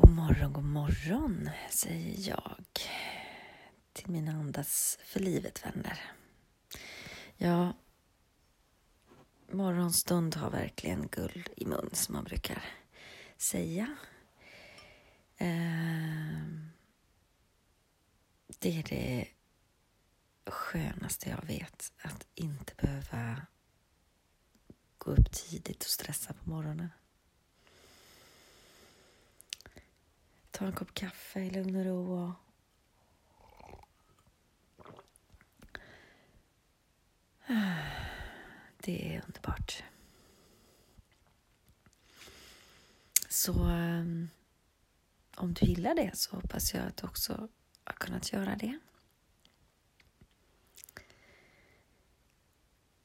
God morgon, god morgon, säger jag till mina Andas för livet-vänner. Ja, morgonstund har verkligen guld i mun, som man brukar säga. Ehm, det är det skönaste jag vet, att inte behöva gå upp tidigt och stressa på morgonen. Ta en kopp kaffe i lugn och ro och Det är underbart. Så ehm, om du gillar det så hoppas jag att du också har kunnat göra det.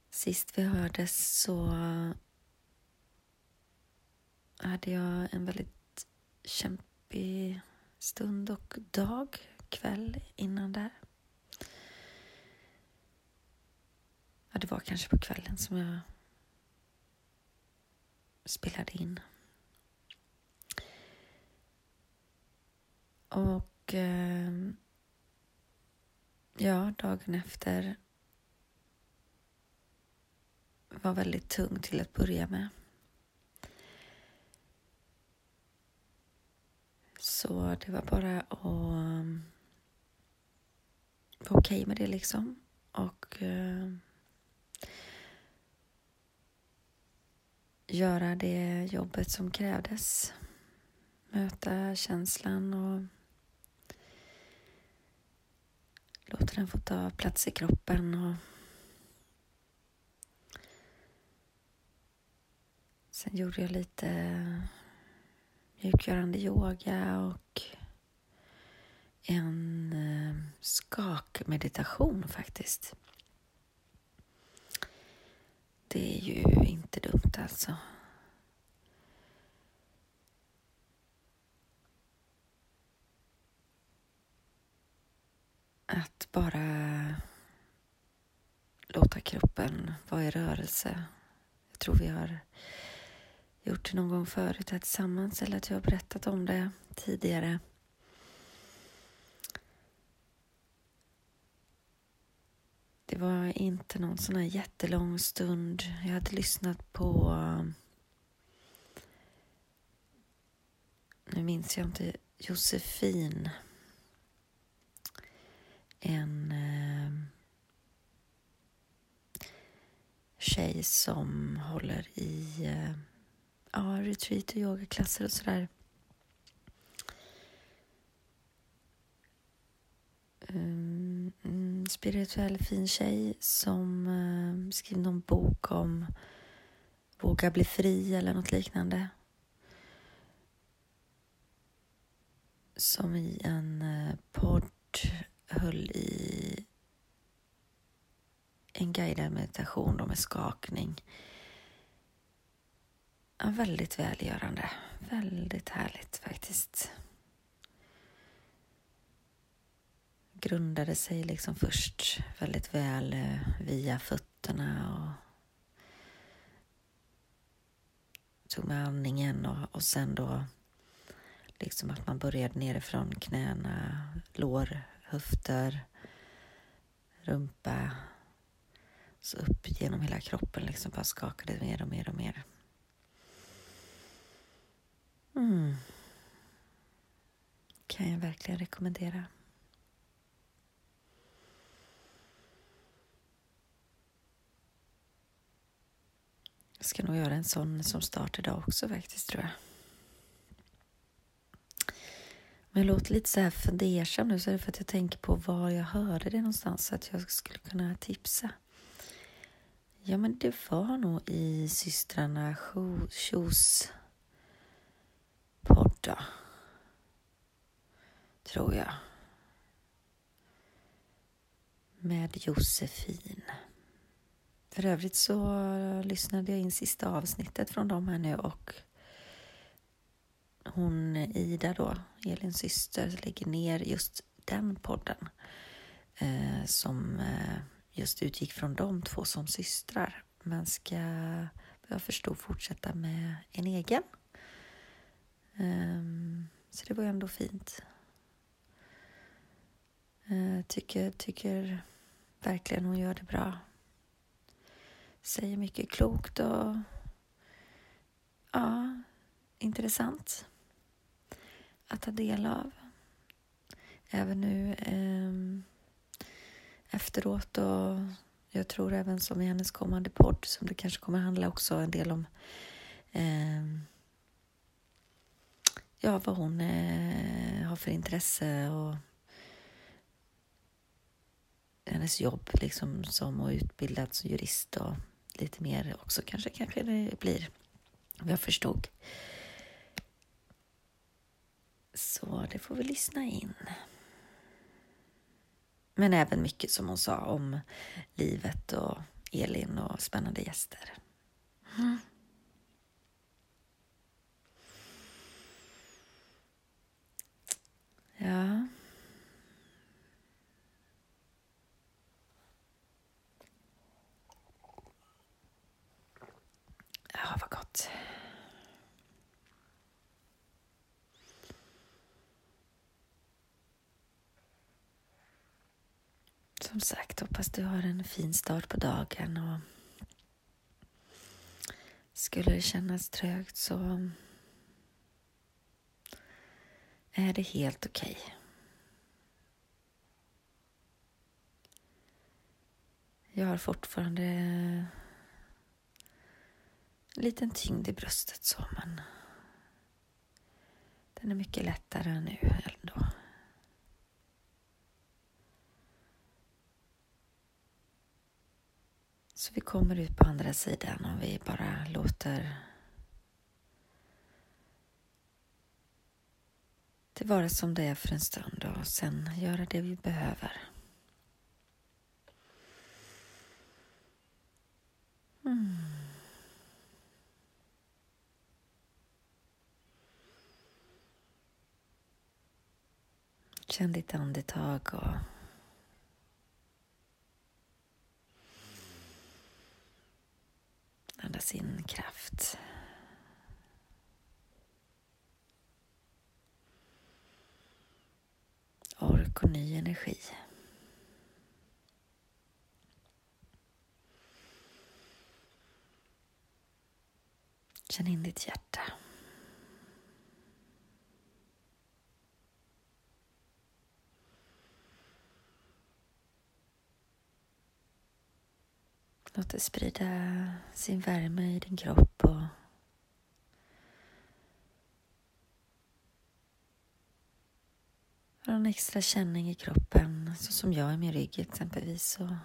Sist vi hördes så eh, hade jag en väldigt kämpig stund och dag, kväll innan där. Ja, det var kanske på kvällen som jag spelade in. Och ehm, ja, dagen efter var väldigt tung till att börja med. Så det var bara att um, vara okej okay med det liksom. Och uh, göra det jobbet som krävdes. Möta känslan och låta den få ta plats i kroppen. Och Sen gjorde jag lite mjukgörande yoga och en eh, skakmeditation faktiskt. Det är ju inte dumt alltså. Att bara låta kroppen vara i rörelse. Jag tror vi har gjort det någon gång förut här tillsammans eller att jag har berättat om det tidigare. Det var inte någon sån här jättelång stund. Jag hade lyssnat på... Nu minns jag inte. Josefin. En eh, tjej som håller i eh, ja, retreat och yogaklasser och sådär. Um, spirituell fin tjej som uh, skrev någon bok om våga bli fri eller något liknande. Som i en uh, podd höll i en guidad meditation då med skakning Ja, väldigt välgörande. Väldigt härligt faktiskt. Grundade sig liksom först väldigt väl eh, via fötterna och tog med andningen och, och sen då liksom att man började nerifrån knäna, lår, höfter, rumpa, så upp genom hela kroppen liksom bara skakade mer och mer och mer. Mm. Kan jag verkligen rekommendera. Jag ska nog göra en sån som start idag också faktiskt tror jag. Men jag låter lite så här fundersam nu så är det för att jag tänker på var jag hörde det någonstans så att jag skulle kunna tipsa. Ja men det var nog i systrarna Kjos borta. Tror jag. Med Josefin. För övrigt så lyssnade jag in sista avsnittet från dem här nu och hon Ida då, Elins syster, lägger ner just den podden eh, som eh, just utgick från de två som systrar men ska, vad jag förstod, fortsätta med en egen. Um, Så det var ändå fint. Uh, tycker, tycker verkligen hon gör det bra. Säger mycket klokt och ja, intressant att ta del av. Även nu eh, efteråt och jag tror även som i hennes kommande podd som det kanske kommer handla också en del om eh, ja, vad hon eh, har för intresse och hennes jobb liksom som och utbildad som jurist och lite mer också kanske, kanske det blir, vad jag förstod. Så det får vi lyssna in. Men även mycket som hon sa om livet och Elin och spännande gäster. Mm. Ja. Ja, vad gott. Som sagt, hoppas du har en fin start på dagen och skulle det kännas trögt så är det helt okej. Okay. Jag har fortfarande en liten tyngd i bröstet så, men den är mycket lättare nu ändå. Så vi kommer ut på andra sidan om vi bara låter det vara som det är för en stund och sen göra det vi behöver. Mm. Känn ditt andetag och andas in kraft. Ork och ny energi. Känn in ditt hjärta. Låt det sprida sin värme i din kropp och någon en extra känning i kroppen, så som jag i min rygg exempelvis, så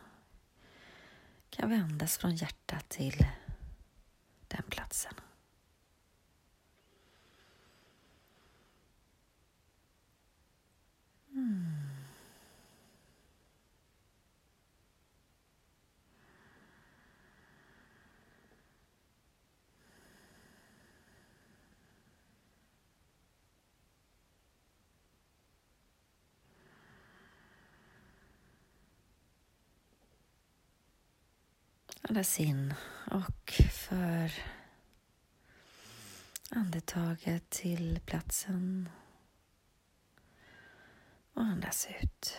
kan vi andas från hjärtat till den platsen. Andas in och för andetaget till platsen och andas ut.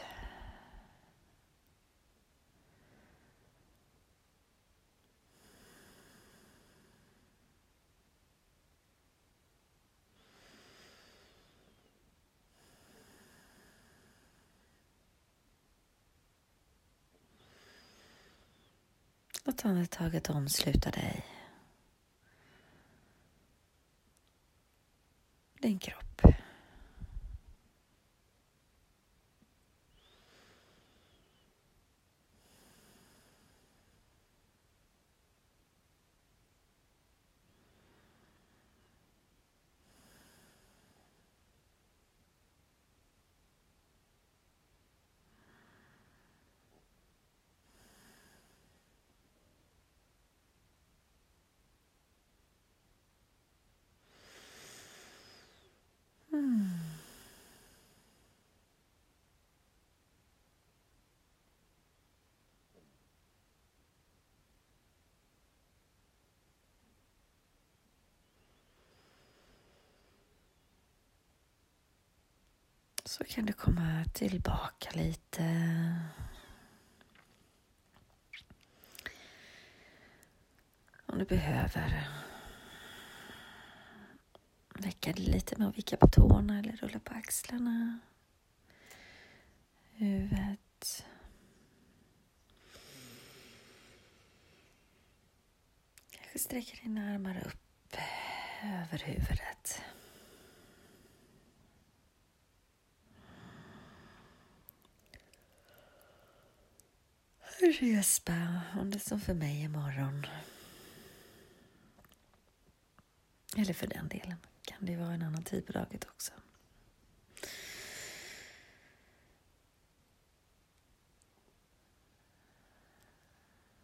Låt andetaget omsluta dig. Din kropp. Så kan du komma tillbaka lite. Om du behöver väcka dig lite med att vicka på tårna eller rulla på axlarna. Huvudet. Kanske sträcker dina armar upp över huvudet. Respa om det som för mig imorgon. Eller för den delen kan det vara en annan tid på dagen också.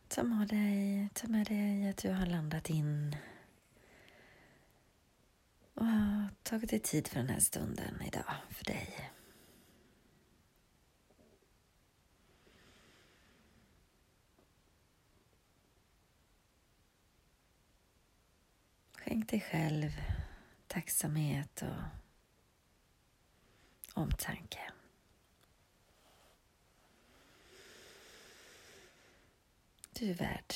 Ta med, dig, ta med dig att du har landat in och har tagit dig tid för den här stunden idag för dig. Skänk dig själv tacksamhet och omtanke. Du är värd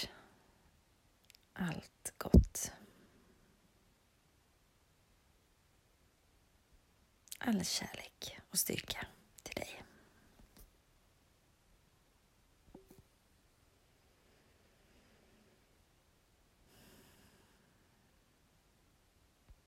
allt gott. All kärlek och styrka.